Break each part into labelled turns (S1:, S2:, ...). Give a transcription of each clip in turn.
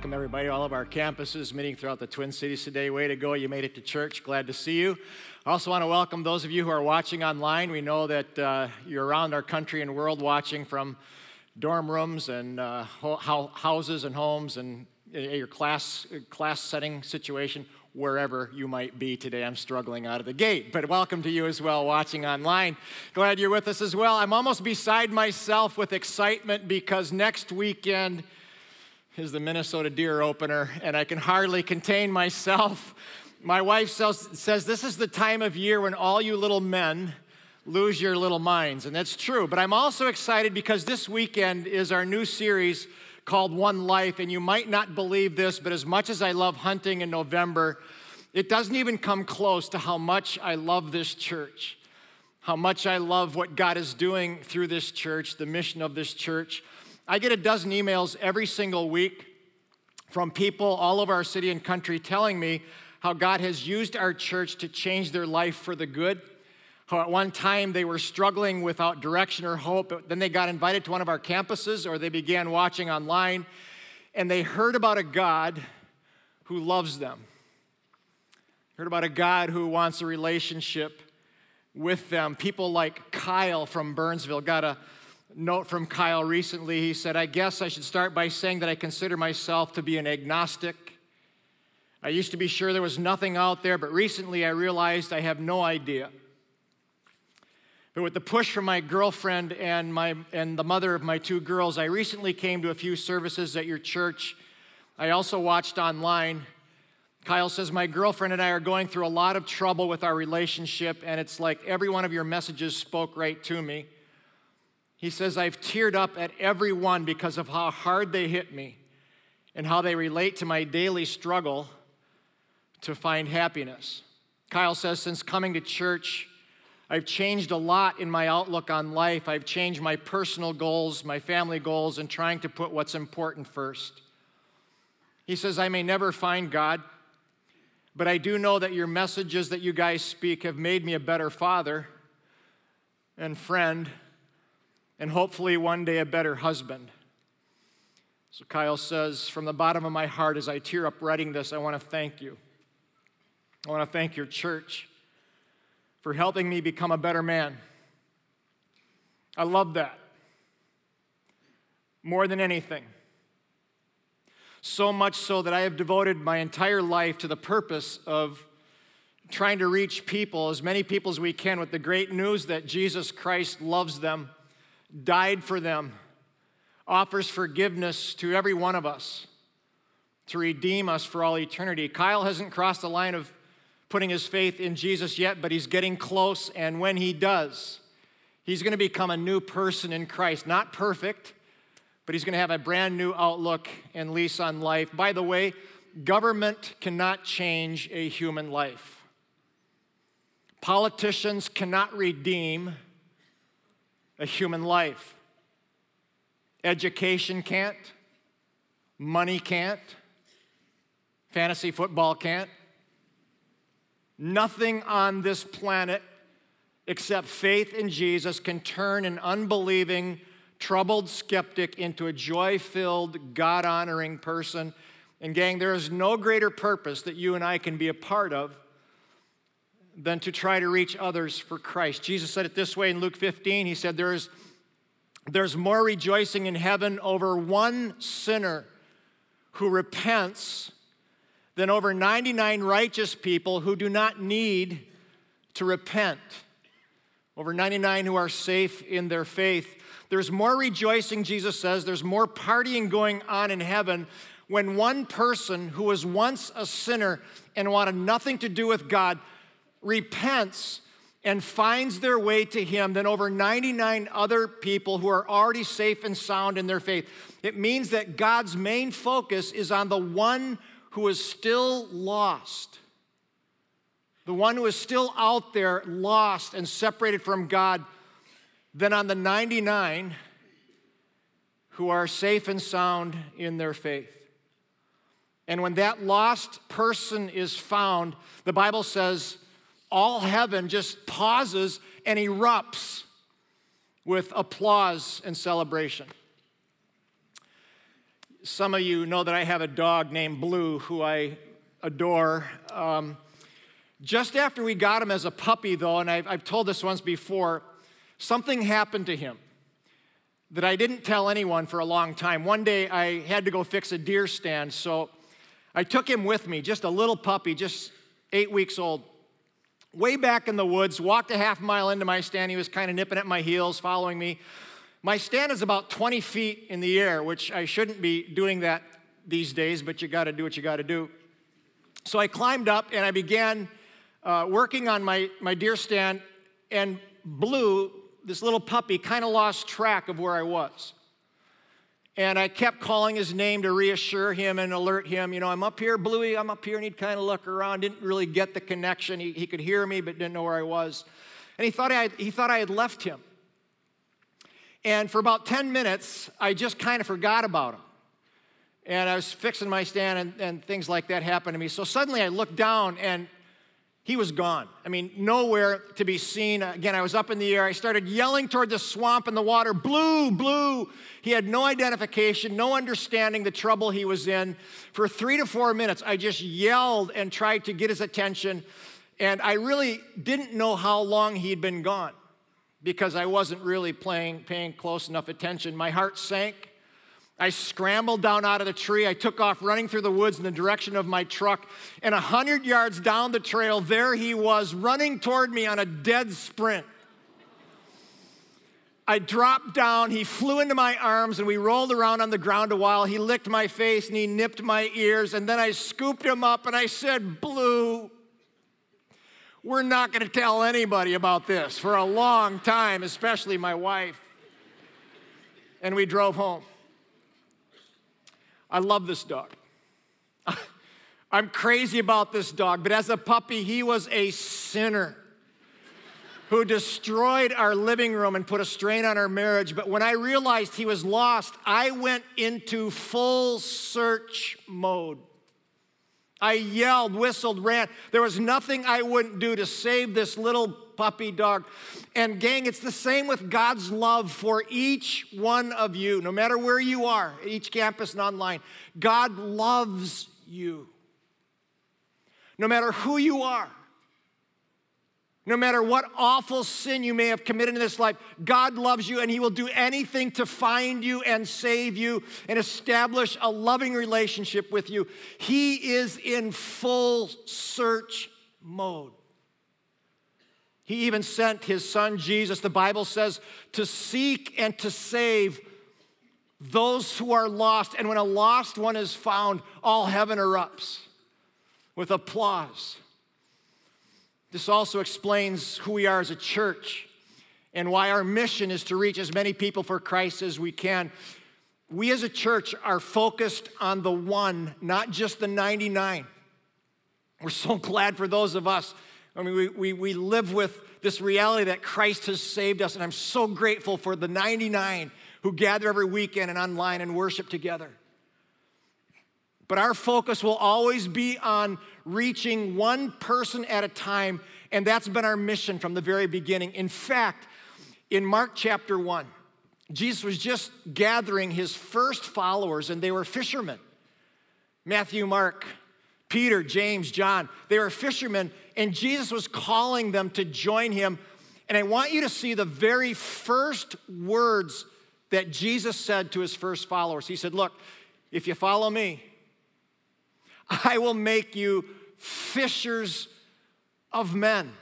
S1: welcome everybody, all of our campuses meeting throughout the Twin Cities today. Way to go, you made it to church. Glad to see you. I also want to welcome those of you who are watching online. We know that uh, you're around our country and world watching from dorm rooms and uh, ho- houses and homes and uh, your class, class setting situation, wherever you might be today. I'm struggling out of the gate, but welcome to you as well watching online. Glad you're with us as well. I'm almost beside myself with excitement because next weekend, is the Minnesota Deer opener, and I can hardly contain myself. My wife says, This is the time of year when all you little men lose your little minds. And that's true. But I'm also excited because this weekend is our new series called One Life. And you might not believe this, but as much as I love hunting in November, it doesn't even come close to how much I love this church, how much I love what God is doing through this church, the mission of this church. I get a dozen emails every single week from people all over our city and country telling me how God has used our church to change their life for the good. How at one time they were struggling without direction or hope, but then they got invited to one of our campuses or they began watching online and they heard about a God who loves them. Heard about a God who wants a relationship with them. People like Kyle from Burnsville got a note from Kyle recently. He said, I guess I should start by saying that I consider myself to be an agnostic. I used to be sure there was nothing out there, but recently I realized I have no idea. But with the push from my girlfriend and, my, and the mother of my two girls, I recently came to a few services at your church. I also watched online. Kyle says, My girlfriend and I are going through a lot of trouble with our relationship, and it's like every one of your messages spoke right to me. He says, I've teared up at every one because of how hard they hit me and how they relate to my daily struggle to find happiness. Kyle says, since coming to church, I've changed a lot in my outlook on life. I've changed my personal goals, my family goals, and trying to put what's important first. He says, I may never find God, but I do know that your messages that you guys speak have made me a better father and friend and hopefully one day a better husband. So Kyle says, From the bottom of my heart, as I tear up writing this, I want to thank you. I want to thank your church for helping me become a better man. I love that more than anything. So much so that I have devoted my entire life to the purpose of trying to reach people, as many people as we can, with the great news that Jesus Christ loves them died for them, offers forgiveness to every one of us to redeem us for all eternity. Kyle hasn't crossed the line of putting his faith in Jesus yet, but he's getting close, and when he does, he's going to become a new person in Christ. Not perfect, but he's going to have a brand new outlook and lease on life. By the way, government cannot change a human life. Politicians cannot redeem a human life. Education can't, money can't, fantasy football can't. Nothing on this planet except faith in Jesus can turn an unbelieving, troubled skeptic into a joy filled, God honoring person. And, gang, there is no greater purpose that you and I can be a part of than to try to reach others for Christ. Jesus said it this way in Luke 15. He said, There's, there's more rejoicing in heaven over one sinner who repents than over 99 righteous people who do not need to repent. Over 99 who are safe in their faith. There's more rejoicing, Jesus says, there's more partying going on in heaven when one person who was once a sinner and wanted nothing to do with God repents and finds their way to Him than over 99 other people who are already safe and sound in their faith. It means that God's main focus is on the one who is still lost, the one who is still out there lost and separated from God, than on the 99 who are safe and sound in their faith. And when that lost person is found, the Bible says, all heaven just pauses and erupts with applause and celebration. some of you know that I have a dog named Blue who I adore. Um, just after we got him as a puppy, though, and I've, I've told this once before, something happened to him that I didn't tell anyone for a long time. One day I had to go fix a deer stand, so I took him with me, just a little puppy, just eight weeks old. Way back in the woods, walked a half mile into my stand. He was kind of nipping at my heels, following me. My stand is about 20 feet in the air, which I shouldn't be doing that these days, but you got to do what you got to do. So I climbed up and I began uh, working on my, my deer stand, and Blue, this little puppy, kind of lost track of where I was. And I kept calling his name to reassure him and alert him, you know, I'm up here, Bluey, I'm up here. And he'd kind of look around, didn't really get the connection. He, he could hear me, but didn't know where I was. And he thought I, had, he thought I had left him. And for about 10 minutes, I just kind of forgot about him. And I was fixing my stand, and, and things like that happened to me. So suddenly I looked down, and he was gone. I mean, nowhere to be seen. Again, I was up in the air. I started yelling toward the swamp and the water, Blue, Blue. He had no identification, no understanding the trouble he was in. For three to four minutes, I just yelled and tried to get his attention. And I really didn't know how long he'd been gone because I wasn't really playing, paying close enough attention. My heart sank. I scrambled down out of the tree. I took off running through the woods in the direction of my truck. And a hundred yards down the trail, there he was, running toward me on a dead sprint. I dropped down, he flew into my arms, and we rolled around on the ground a while. He licked my face and he nipped my ears, and then I scooped him up and I said, Blue, we're not going to tell anybody about this for a long time, especially my wife. And we drove home. I love this dog. I'm crazy about this dog, but as a puppy, he was a sinner who destroyed our living room and put a strain on our marriage. But when I realized he was lost, I went into full search mode. I yelled, whistled, ran. There was nothing I wouldn't do to save this little puppy dog. And, gang, it's the same with God's love for each one of you, no matter where you are, at each campus and online. God loves you. No matter who you are, no matter what awful sin you may have committed in this life, God loves you and He will do anything to find you and save you and establish a loving relationship with you. He is in full search mode. He even sent His Son Jesus, the Bible says, to seek and to save those who are lost. And when a lost one is found, all heaven erupts with applause. This also explains who we are as a church and why our mission is to reach as many people for Christ as we can. We as a church are focused on the one, not just the 99. We're so glad for those of us. I mean, we, we, we live with this reality that Christ has saved us, and I'm so grateful for the 99 who gather every weekend and online and worship together. But our focus will always be on reaching one person at a time, and that's been our mission from the very beginning. In fact, in Mark chapter 1, Jesus was just gathering his first followers, and they were fishermen Matthew, Mark, Peter, James, John. They were fishermen, and Jesus was calling them to join him. And I want you to see the very first words that Jesus said to his first followers. He said, Look, if you follow me, I will make you fishers of men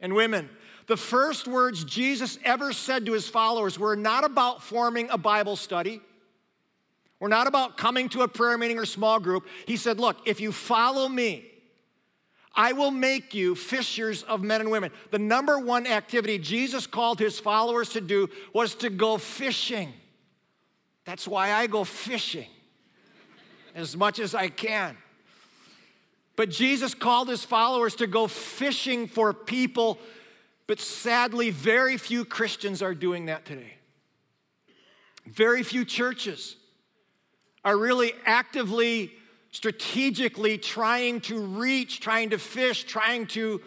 S1: and women. The first words Jesus ever said to his followers were not about forming a Bible study. We're not about coming to a prayer meeting or small group. He said, Look, if you follow me, I will make you fishers of men and women. The number one activity Jesus called his followers to do was to go fishing. That's why I go fishing as much as I can. But Jesus called his followers to go fishing for people, but sadly, very few Christians are doing that today. Very few churches are really actively, strategically trying to reach, trying to fish, trying to,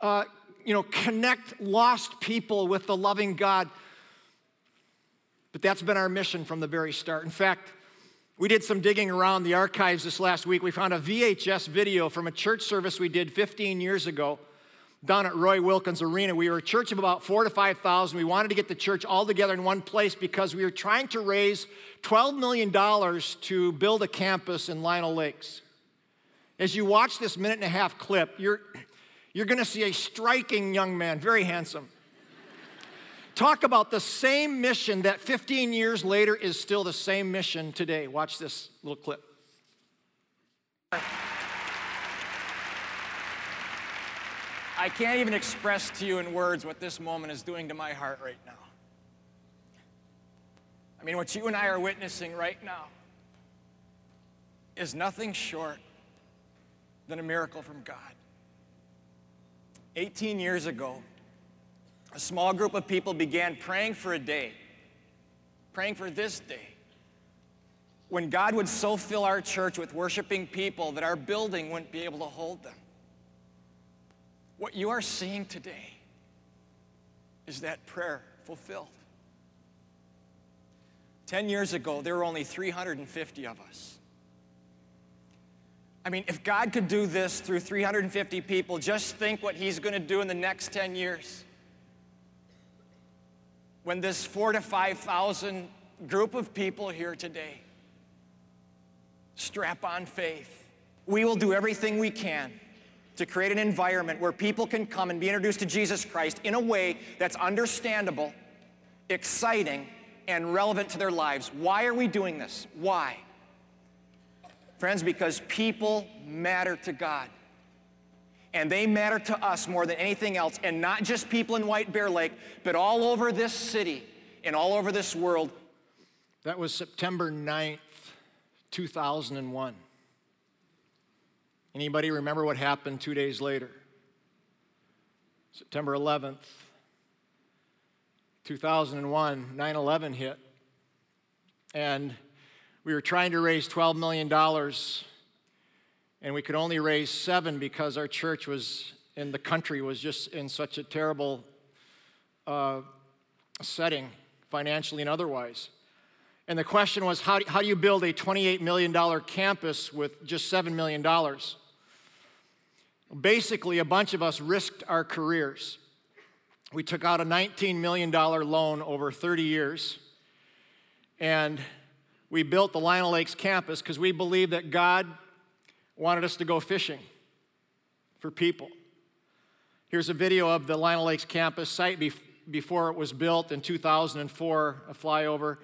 S1: uh, you know, connect lost people with the loving God. But that's been our mission from the very start. In fact, We did some digging around the archives this last week. We found a VHS video from a church service we did 15 years ago down at Roy Wilkins Arena. We were a church of about four to 5,000. We wanted to get the church all together in one place because we were trying to raise $12 million to build a campus in Lino Lakes. As you watch this minute and a half clip, you're, you're going to see a striking young man, very handsome talk about the same mission that 15 years later is still the same mission today. Watch this little clip.
S2: I can't even express to you in words what this moment is doing to my heart right now. I mean, what you and I are witnessing right now is nothing short than a miracle from God. 18 years ago, a small group of people began praying for a day, praying for this day, when God would so fill our church with worshiping people that our building wouldn't be able to hold them. What you are seeing today is that prayer fulfilled. Ten years ago, there were only 350 of us. I mean, if God could do this through 350 people, just think what He's going to do in the next 10 years when this four to 5,000 group of people here today strap on faith, we will do everything we can to create an environment where people can come and be introduced to Jesus Christ in a way that's understandable, exciting, and relevant to their lives. Why are we doing this? Why? Friends, because people matter to God and they matter to us more than anything else, and not just people in White Bear Lake, but all over this city and all over this world.
S1: That was September 9th, 2001. Anybody remember what happened two days later? September 11th, 2001, 9 11 hit. And we were trying to raise $12 million and we could only raise seven because our church was in the country was just in such a terrible uh, setting, financially and otherwise. And the question was how, how do you build a $28 million campus with just $7 million? Basically, a bunch of us risked our careers. We took out a $19 million loan over 30 years, and we built the Lino Lakes campus because we believed that God wanted us to go fishing for people. Here's a video of the Lino Lakes campus site before it was built in 2004, a flyover.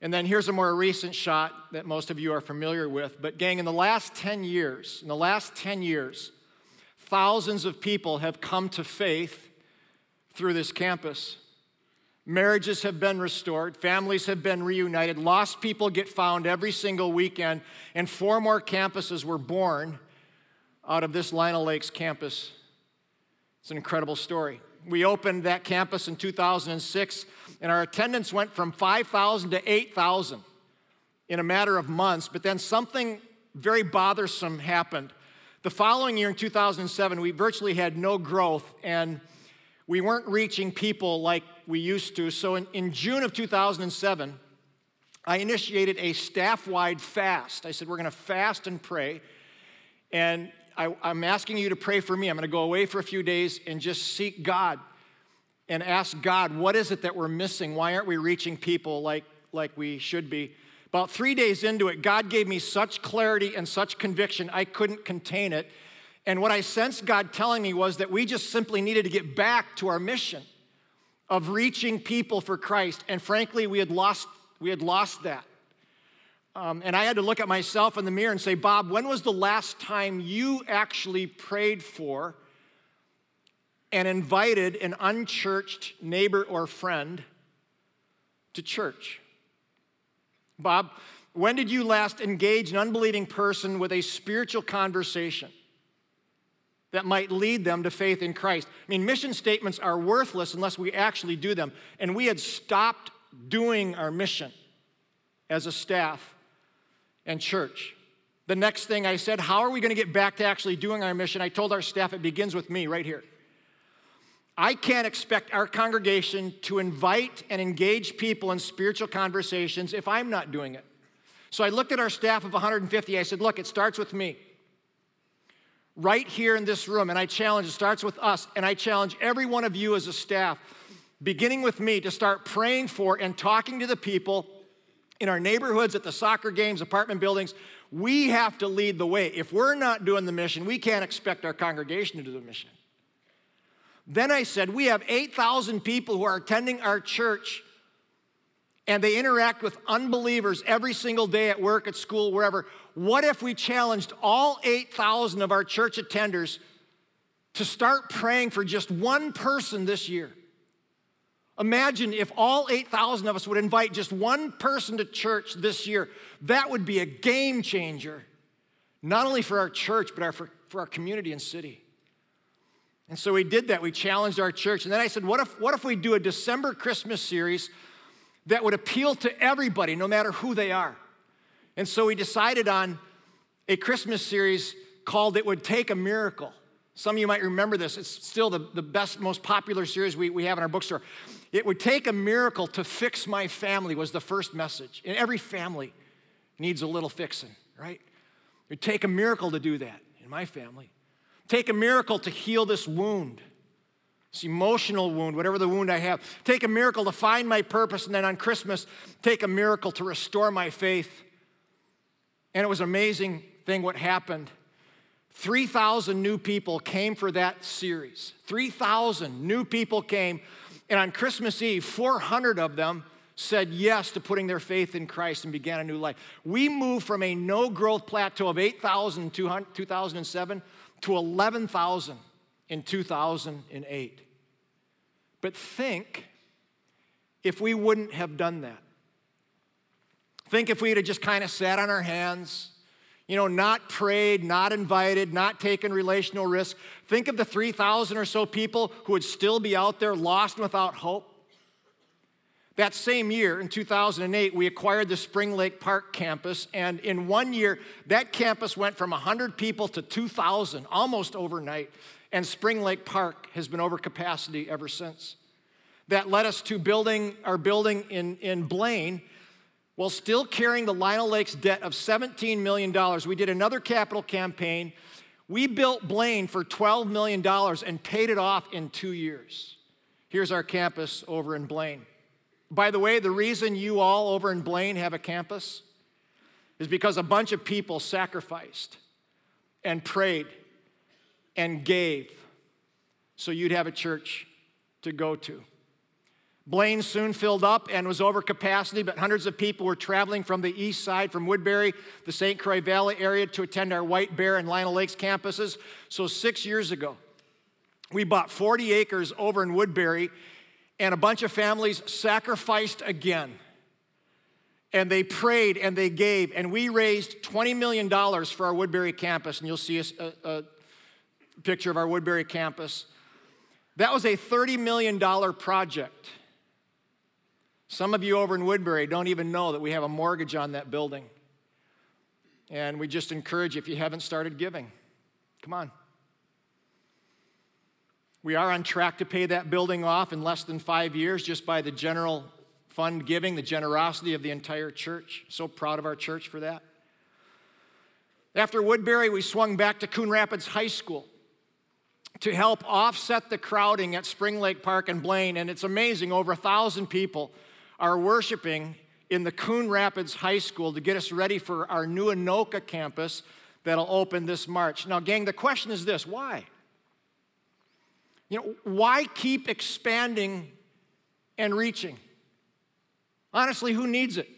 S1: And then here's a more recent shot that most of you are familiar with. But, gang, in the last 10 years, in the last 10 years, thousands of people have come to faith through this campus. Marriages have been restored, families have been reunited, lost people get found every single weekend, and four more campuses were born out of this Lino Lakes campus. It's an incredible story. We opened that campus in 2006, and our attendance went from 5,000 to 8,000 in a matter of months, but then something very bothersome happened. The following year in 2007, we virtually had no growth, and we weren't reaching people like we used to. So in, in June of 2007, I initiated a staff wide fast. I said, We're going to fast and pray. And I, I'm asking you to pray for me. I'm going to go away for a few days and just seek God and ask God, what is it that we're missing? Why aren't we reaching people like, like we should be? About three days into it, God gave me such clarity and such conviction, I couldn't contain it. And what I sensed God telling me was that we just simply needed to get back to our mission of reaching people for Christ. And frankly, we had lost, we had lost that. Um, and I had to look at myself in the mirror and say, Bob, when was the last time you actually prayed for and invited an unchurched neighbor or friend to church? Bob, when did you last engage an unbelieving person with a spiritual conversation? that might lead them to faith in Christ. I mean, mission statements are worthless unless we actually do them. And we had stopped doing our mission as a staff and church. The next thing I said, How are we going to get back to actually doing our mission? I told our staff it begins with me right here. I can't expect our congregation to invite and engage people in spiritual conversations if I'm not doing it. So I looked at our staff of 150. I said, Look, it starts with me. Right here in this room. And I challenge, it starts with us. And I challenge every one of you as a staff, beginning with me, to start praying for and talking to the people in our neighborhoods, at the soccer games, apartment buildings. We have to lead the way. If we're not doing the mission, we can't expect our congregation to do the mission. Then I said, We have 8,000 people who are attending our church and they interact with unbelievers every single day at work, at school, wherever. What if we challenged all 8,000 of our church attenders to start praying for just one person this year? Imagine if all 8,000 of us would invite just one person to church this year. That would be a game changer, not only for our church, but our, for, for our community and city. And so we did that. We challenged our church. And then I said, what if, what if we do a December Christmas series that would appeal to everybody, no matter who they are. And so we decided on a Christmas series called It Would Take a Miracle. Some of you might remember this. It's still the, the best, most popular series we, we have in our bookstore. It would take a miracle to fix my family, was the first message. And every family needs a little fixing, right? It would take a miracle to do that in my family. Take a miracle to heal this wound this emotional wound, whatever the wound I have. Take a miracle to find my purpose, and then on Christmas, take a miracle to restore my faith. And it was amazing thing what happened. 3,000 new people came for that series. 3,000 new people came. And on Christmas Eve, 400 of them said yes to putting their faith in Christ and began a new life. We moved from a no growth plateau of 8,000 in 2007 to 11,000 in 2008. But think if we wouldn't have done that. Think if we had just kind of sat on our hands, you know, not prayed, not invited, not taken relational risk. Think of the 3,000 or so people who would still be out there lost without hope. That same year, in 2008, we acquired the Spring Lake Park campus, and in one year, that campus went from 100 people to 2,000 almost overnight and Spring Lake Park has been over capacity ever since. That led us to building our building in, in Blaine while still carrying the Lino Lakes debt of $17 million. We did another capital campaign. We built Blaine for $12 million and paid it off in two years. Here's our campus over in Blaine. By the way, the reason you all over in Blaine have a campus is because a bunch of people sacrificed and prayed and gave so you'd have a church to go to. Blaine soon filled up and was over capacity, but hundreds of people were traveling from the east side, from Woodbury, the St. Croix Valley area, to attend our White Bear and Lino Lakes campuses. So, six years ago, we bought 40 acres over in Woodbury, and a bunch of families sacrificed again. And they prayed and they gave, and we raised $20 million for our Woodbury campus. And you'll see a, a, picture of our Woodbury campus. That was a $30 million project. Some of you over in Woodbury don't even know that we have a mortgage on that building. And we just encourage you if you haven't started giving, come on. We are on track to pay that building off in less than five years just by the general fund giving, the generosity of the entire church. So proud of our church for that. After Woodbury, we swung back to Coon Rapids High School to help offset the crowding at Spring Lake Park and Blaine. And it's amazing, over a thousand people are worshiping in the Coon Rapids High School to get us ready for our new Anoka campus that'll open this March. Now, gang, the question is this why? You know, why keep expanding and reaching? Honestly, who needs it?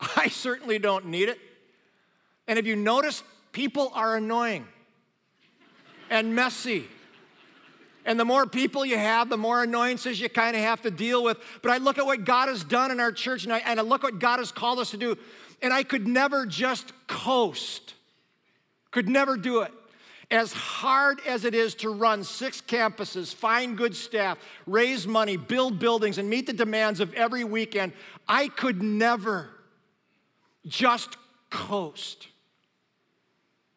S1: I certainly don't need it. And if you notice, people are annoying and messy. And the more people you have, the more annoyances you kind of have to deal with. But I look at what God has done in our church and I, and I look what God has called us to do, and I could never just coast, could never do it. As hard as it is to run six campuses, find good staff, raise money, build buildings, and meet the demands of every weekend, I could never just coast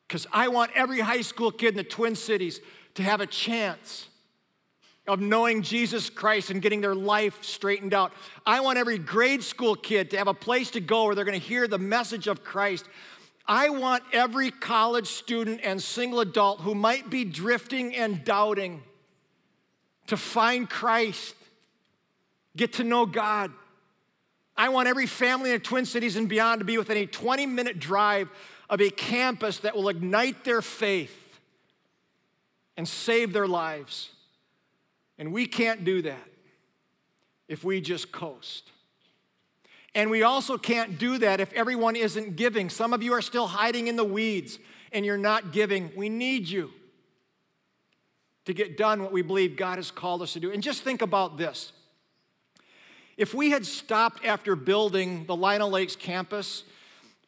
S1: because I want every high school kid in the Twin Cities to have a chance of knowing Jesus Christ and getting their life straightened out. I want every grade school kid to have a place to go where they're going to hear the message of Christ. I want every college student and single adult who might be drifting and doubting to find Christ, get to know God. I want every family in the Twin Cities and beyond to be within a 20 minute drive of a campus that will ignite their faith and save their lives. And we can't do that if we just coast. And we also can't do that if everyone isn't giving. Some of you are still hiding in the weeds and you're not giving. We need you to get done what we believe God has called us to do. And just think about this. If we had stopped after building the Lino Lakes campus,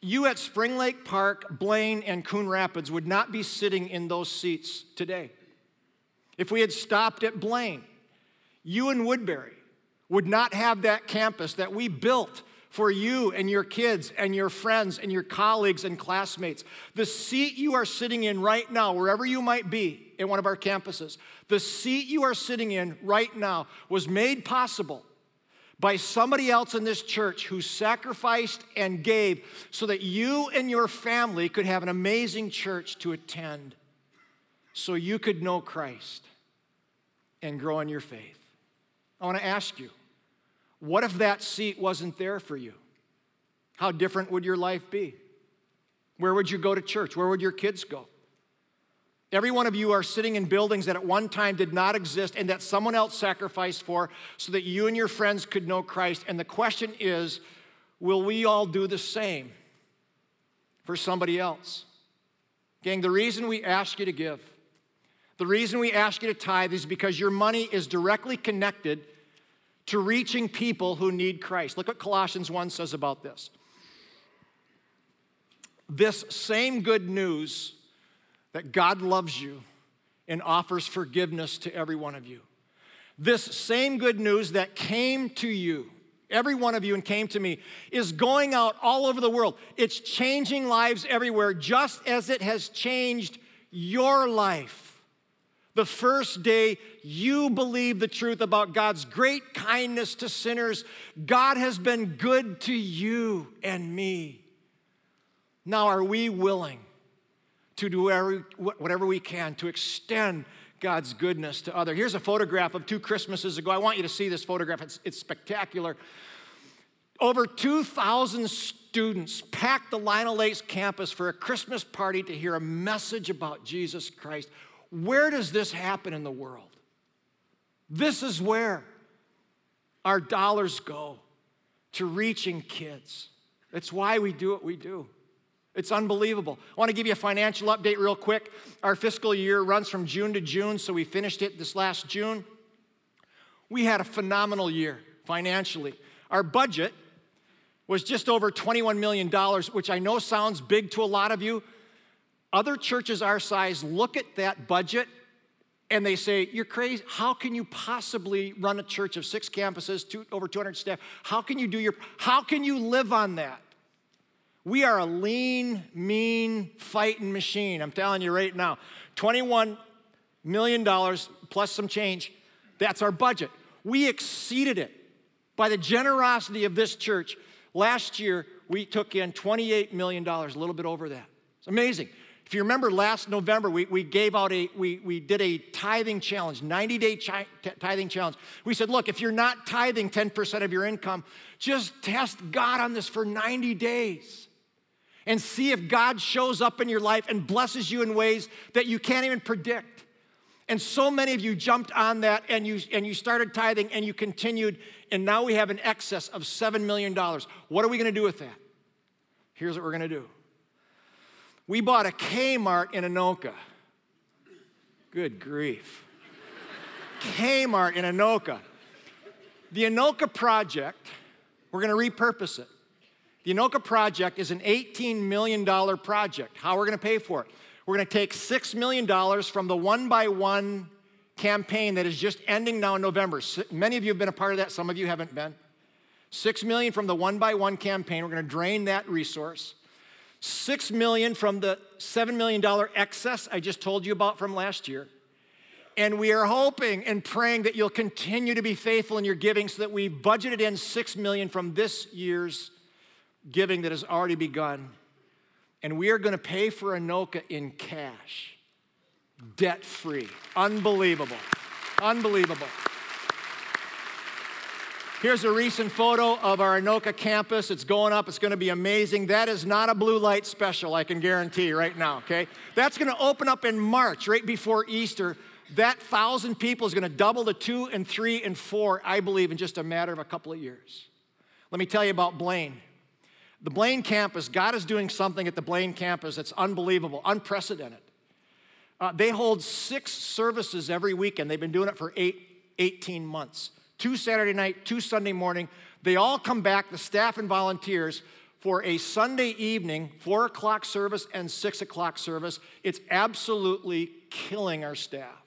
S1: you at Spring Lake Park, Blaine, and Coon Rapids would not be sitting in those seats today. If we had stopped at Blaine, you in Woodbury would not have that campus that we built for you and your kids and your friends and your colleagues and classmates. The seat you are sitting in right now, wherever you might be in one of our campuses, the seat you are sitting in right now was made possible by somebody else in this church who sacrificed and gave so that you and your family could have an amazing church to attend so you could know Christ and grow in your faith. I want to ask you what if that seat wasn't there for you? How different would your life be? Where would you go to church? Where would your kids go? Every one of you are sitting in buildings that at one time did not exist and that someone else sacrificed for so that you and your friends could know Christ. And the question is will we all do the same for somebody else? Gang, the reason we ask you to give, the reason we ask you to tithe is because your money is directly connected to reaching people who need Christ. Look what Colossians 1 says about this. This same good news that God loves you and offers forgiveness to every one of you. This same good news that came to you, every one of you, and came to me, is going out all over the world. It's changing lives everywhere, just as it has changed your life the first day you believe the truth about God's great kindness to sinners, God has been good to you and me. Now, are we willing to do whatever we can to extend God's goodness to others? Here's a photograph of two Christmases ago. I want you to see this photograph, it's, it's spectacular. Over 2,000 students packed the Lino Lakes campus for a Christmas party to hear a message about Jesus Christ. Where does this happen in the world? This is where our dollars go to reaching kids. It's why we do what we do. It's unbelievable. I want to give you a financial update real quick. Our fiscal year runs from June to June, so we finished it this last June. We had a phenomenal year financially. Our budget was just over $21 million, which I know sounds big to a lot of you, other churches our size look at that budget and they say, You're crazy. How can you possibly run a church of six campuses, two, over 200 staff? How can you do your, how can you live on that? We are a lean, mean, fighting machine. I'm telling you right now. $21 million plus some change, that's our budget. We exceeded it by the generosity of this church. Last year, we took in $28 million, a little bit over that. It's amazing. If you remember last November, we, we gave out a, we, we did a tithing challenge, 90 day chi- tithing challenge. We said, look, if you're not tithing 10% of your income, just test God on this for 90 days and see if God shows up in your life and blesses you in ways that you can't even predict. And so many of you jumped on that and you, and you started tithing and you continued, and now we have an excess of $7 million. What are we gonna do with that? Here's what we're gonna do we bought a Kmart in Anoka. Good grief. Kmart in Anoka. The Anoka project, we're going to repurpose it. The Anoka project is an $18 million project. How we're going to pay for it? We're going to take $6 million from the one by one campaign that is just ending now in November. Many of you have been a part of that, some of you haven't been. Six million from the one by one campaign. We're going to drain that resource. Six million from the $7 million excess I just told you about from last year. And we are hoping and praying that you'll continue to be faithful in your giving so that we've budgeted in 6 million from this year's giving that has already begun. And we are going to pay for Anoka in cash, debt free. Unbelievable. Unbelievable. Here's a recent photo of our Anoka campus. It's going up, it's going to be amazing. That is not a blue light special, I can guarantee right now, okay? That's going to open up in March, right before Easter. That thousand people is going to double to two and three and four, I believe, in just a matter of a couple of years. Let me tell you about Blaine. The Blaine campus, God is doing something at the Blaine campus that's unbelievable, unprecedented. Uh, they hold six services every weekend. They've been doing it for eight, 18 months two Saturday night, two Sunday morning. They all come back, the staff and volunteers, for a Sunday evening, four o'clock service and six o'clock service. It's absolutely killing our staff.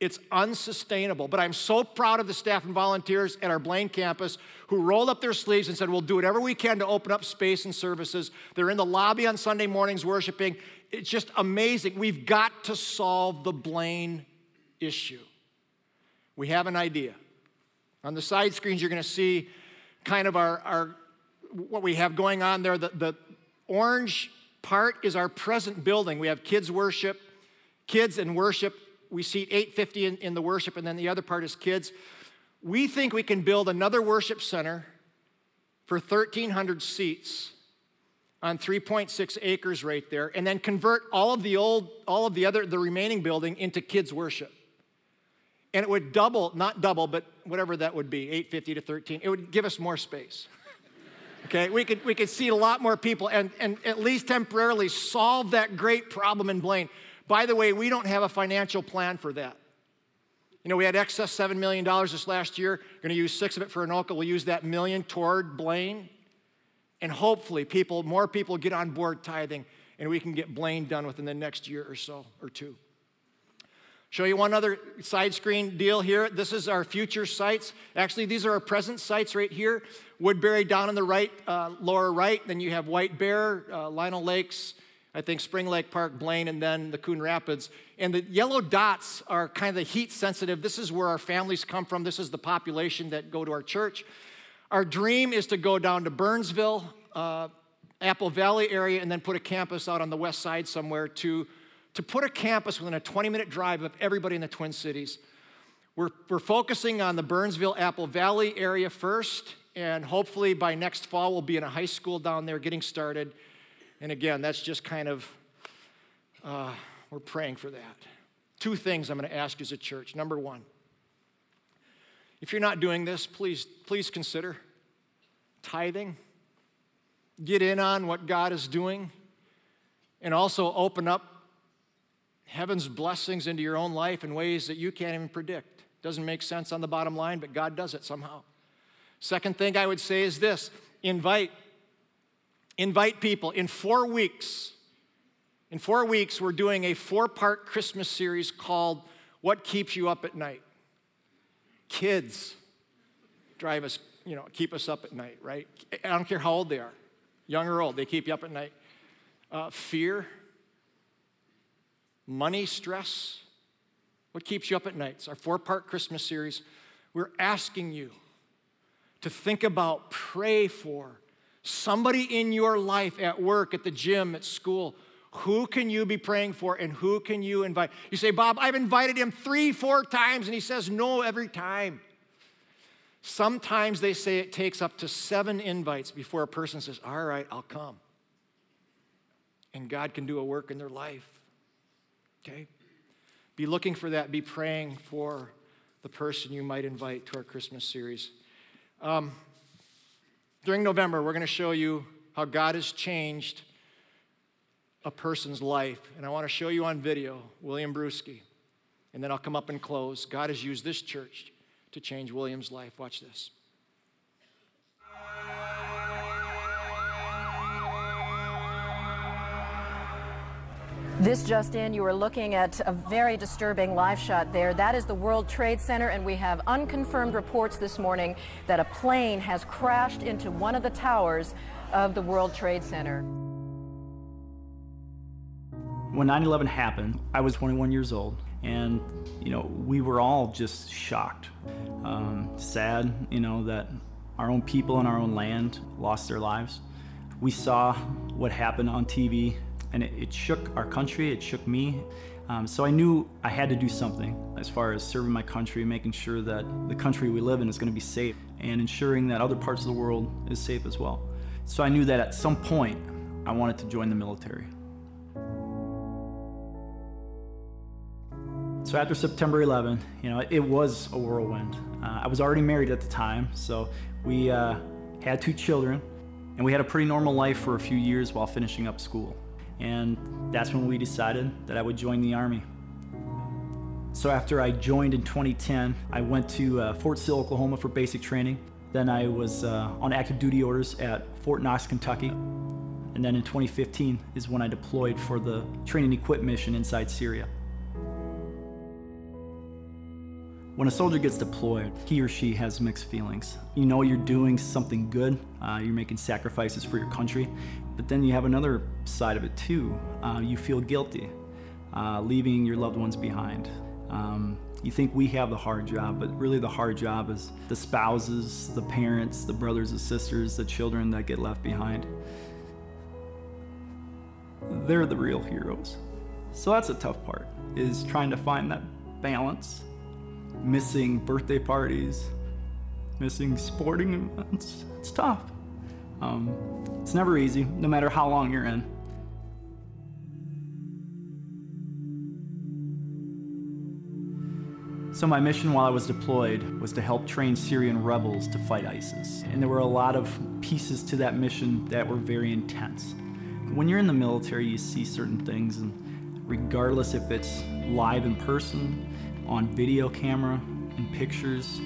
S1: It's unsustainable. But I'm so proud of the staff and volunteers at our Blaine campus who rolled up their sleeves and said, We'll do whatever we can to open up space and services. They're in the lobby on Sunday mornings worshiping. It's just amazing. We've got to solve the Blaine issue. We have an idea. On the side screens, you're going to see kind of our, our what we have going on there. The, the orange part is our present building. We have kids worship, kids and worship. We seat 850 in, in the worship, and then the other part is kids. We think we can build another worship center for 1,300 seats on 3.6 acres right there, and then convert all of the old, all of the other, the remaining building into kids worship and it would double, not double, but whatever that would be, 850 to 13. It would give us more space. okay, we could, we could seat a lot more people and, and at least temporarily solve that great problem in Blaine. By the way, we don't have a financial plan for that. You know, we had excess $7 million this last year. We're going to use six of it for Anoka. We'll use that million toward Blaine. And hopefully, people, more people get on board tithing, and we can get Blaine done within the next year or so or two. Show you one other side screen deal here. This is our future sites. Actually, these are our present sites right here. Woodbury down on the right, uh, lower right. Then you have White Bear, uh, Lino Lakes, I think Spring Lake Park, Blaine, and then the Coon Rapids. And the yellow dots are kind of the heat sensitive. This is where our families come from. This is the population that go to our church. Our dream is to go down to Burnsville, uh, Apple Valley area, and then put a campus out on the west side somewhere to to put a campus within a 20 minute drive of everybody in the Twin Cities. We're, we're focusing on the Burnsville Apple Valley area first, and hopefully by next fall we'll be in a high school down there getting started. And again, that's just kind of, uh, we're praying for that. Two things I'm going to ask as a church. Number one, if you're not doing this, please, please consider tithing. Get in on what God is doing, and also open up heaven's blessings into your own life in ways that you can't even predict. Doesn't make sense on the bottom line, but God does it somehow. Second thing I would say is this invite. Invite people. In four weeks, in four weeks, we're doing a four part Christmas series called What Keeps You Up at Night. Kids drive us, you know, keep us up at night, right? I don't care how old they are, young or old, they keep you up at night. Uh, fear, money stress, what keeps you up at night? It's our four part Christmas series. We're asking you to think about, pray for somebody in your life at work, at the gym, at school. Who can you be praying for and who can you invite? You say, Bob, I've invited him three, four times, and he says no every time. Sometimes they say it takes up to seven invites before a person says, All right, I'll come. And God can do a work in their life. Okay? Be looking for that. Be praying for the person you might invite to our Christmas series. Um, during November, we're going to show you how God has changed a person's life. And I want to show you on video William Brewski. And then I'll come up and close. God has used this church to change William's life. Watch this.
S3: This just in, you are looking at a very disturbing live shot there. That is the World Trade Center, and we have unconfirmed reports this morning that a plane has crashed into one of the towers of the World Trade Center.
S4: When 9 11 happened, I was 21 years old, and, you know, we were all just shocked, um, sad, you know, that our own people in our own land lost their lives. We saw what happened on TV, and it, it shook our country, it shook me. Um, so I knew I had to do something as far as serving my country, making sure that the country we live in is going to be safe, and ensuring that other parts of the world is safe as well. So I knew that at some point I wanted to join the military. So after September 11, you know, it was a whirlwind. Uh, I was already married at the time, so we uh, had two children, and we had a pretty normal life for a few years while finishing up school. And that's when we decided that I would join the Army. So after I joined in 2010, I went to uh, Fort Sill, Oklahoma for basic training. Then I was uh, on active duty orders at Fort Knox, Kentucky. And then in 2015 is when I deployed for the training equip mission inside Syria. When a soldier gets deployed, he or she has mixed feelings. You know you're doing something good, uh, you're making sacrifices for your country, but then you have another side of it too. Uh, you feel guilty, uh, leaving your loved ones behind. Um, you think we have the hard job, but really the hard job is the spouses, the parents, the brothers and sisters, the children that get left behind. They're the real heroes. So that's a tough part, is trying to find that balance missing birthday parties, missing sporting events. It's tough. Um, it's never easy, no matter how long you're in. So, my mission while I was deployed was to help train Syrian rebels to fight ISIS. And there were a lot of pieces to that mission that were very intense. When you're in the military, you see certain things, and regardless if it's live in person on video camera and pictures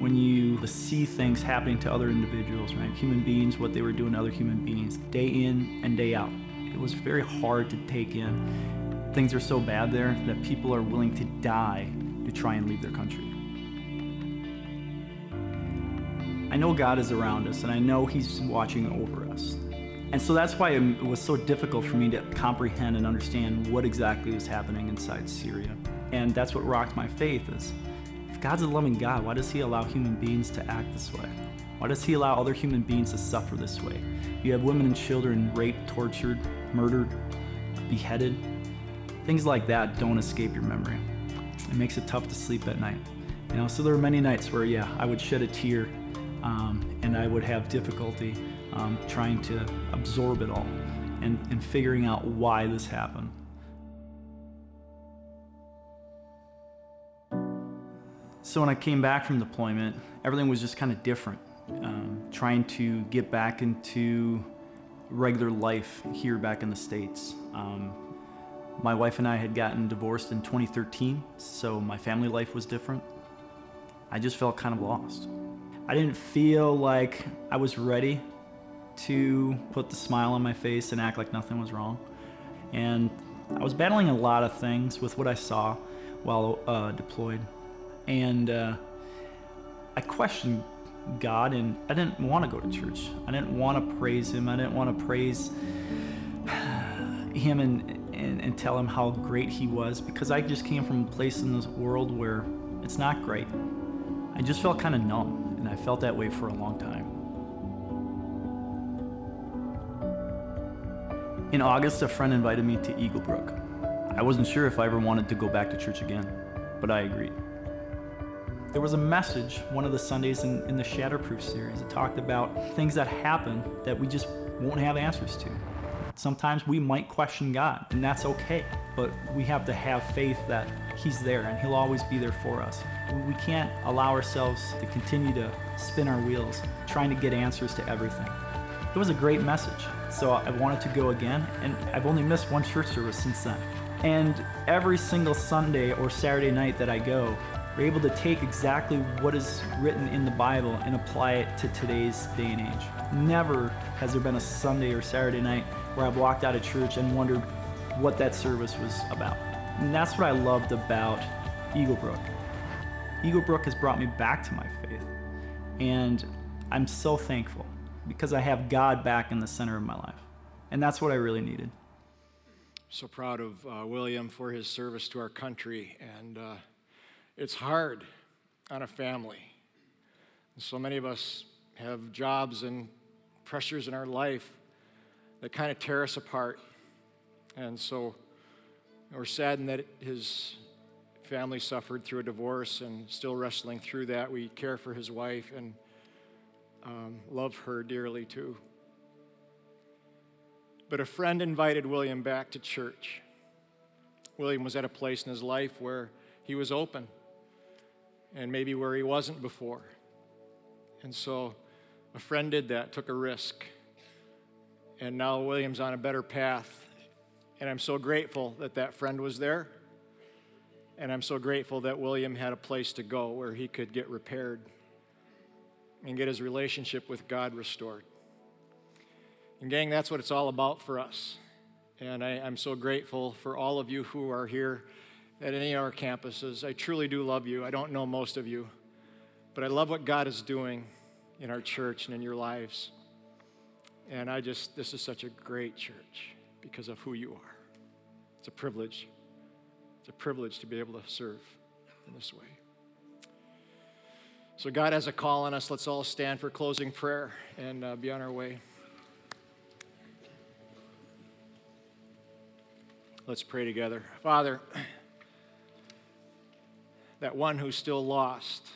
S4: when you see things happening to other individuals, right? Human beings, what they were doing to other human beings, day in and day out. It was very hard to take in. Things are so bad there that people are willing to die to try and leave their country. I know God is around us and I know He's watching over us. And so that's why it was so difficult for me to comprehend and understand what exactly was happening inside Syria. And that's what rocked my faith is if God's a loving God, why does he allow human beings to act this way? Why does he allow other human beings to suffer this way? You have women and children raped, tortured, murdered, beheaded. Things like that don't escape your memory. It makes it tough to sleep at night. You know, so there were many nights where, yeah, I would shed a tear um, and I would have difficulty um, trying to absorb it all and, and figuring out why this happened. So when I came back from deployment, everything was just kind of different. Um, trying to get back into regular life here back in the States. Um, my wife and I had gotten divorced in 2013, so my family life was different. I just felt kind of lost. I didn't feel like I was ready to put the smile on my face and act like nothing was wrong. And I was battling a lot of things with what I saw while uh, deployed and uh, I questioned God, and I didn't want to go to church. I didn't want to praise Him. I didn't want to praise Him and, and, and tell Him how great He was because I just came from a place in this world where it's not great. I just felt kind of numb, and I felt that way for a long time. In August, a friend invited me to Eagle Brook. I wasn't sure if I ever wanted to go back to church again, but I agreed. There was a message one of the Sundays in, in the Shatterproof series that talked about things that happen that we just won't have answers to. Sometimes we might question God, and that's okay, but we have to have faith that He's there and He'll always be there for us. We can't allow ourselves to continue to spin our wheels trying to get answers to everything. It was a great message, so I wanted to go again, and I've only missed one church service since then. And every single Sunday or Saturday night that I go, we're able to take exactly what is written in the Bible and apply it to today's day and age. Never has there been a Sunday or Saturday night where I've walked out of church and wondered what that service was about. And that's what I loved about Eagle Brook. Eagle Brook has brought me back to my faith. And I'm so thankful because I have God back in the center of my life. And that's what I really needed.
S1: So proud of uh, William for his service to our country. And uh, it's hard on a family. So many of us have jobs and pressures in our life that kind of tear us apart. And so we're saddened that his family suffered through a divorce and still wrestling through that. We care for his wife and um, love her dearly too. But a friend invited William back to church. William was at a place in his life where he was open and maybe where he wasn't before. And so a friend did that, took a risk. And now William's on a better path. And I'm so grateful that that friend was there. And I'm so grateful that William had a place to go where he could get repaired and get his relationship with God restored. And, gang, that's what it's all about for us. And I, am so grateful for all of you who are here at any of our campuses. I truly do love you. I don't know most of you, but I love what God is doing in our church and in your lives. And I just, this is such a great church because of who you are. It's a privilege. It's a privilege to be able to serve in this way. So, God has a call on us. Let's all stand for closing prayer and uh, be on our way. Let's pray together. Father, that one who's still lost,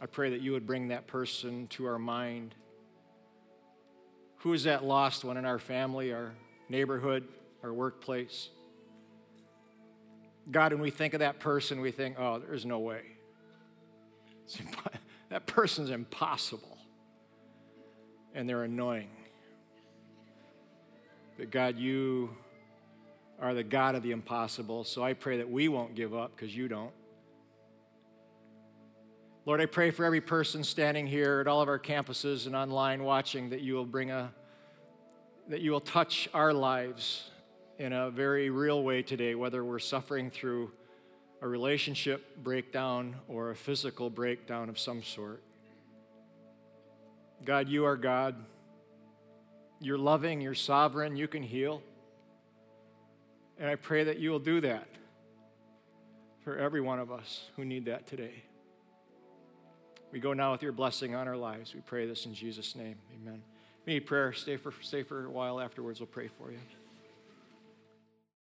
S1: I pray that you would bring that person to our mind. Who is that lost one in our family, our neighborhood, our workplace? God, when we think of that person, we think, oh, there's no way. Imp- that person's impossible. And they're annoying. But God, you are the God of the impossible, so I pray that we won't give up because you don't. Lord, I pray for every person standing here at all of our campuses and online watching that you will bring a, that you will touch our lives in a very real way today, whether we're suffering through a relationship breakdown or a physical breakdown of some sort. God, you are God. You're loving, you're sovereign, you can heal. And I pray that you will do that for every one of us who need that today. We go now with your blessing on our lives. We pray this in Jesus' name. Amen. If you need prayer, stay for, stay for a while afterwards. We'll pray for you.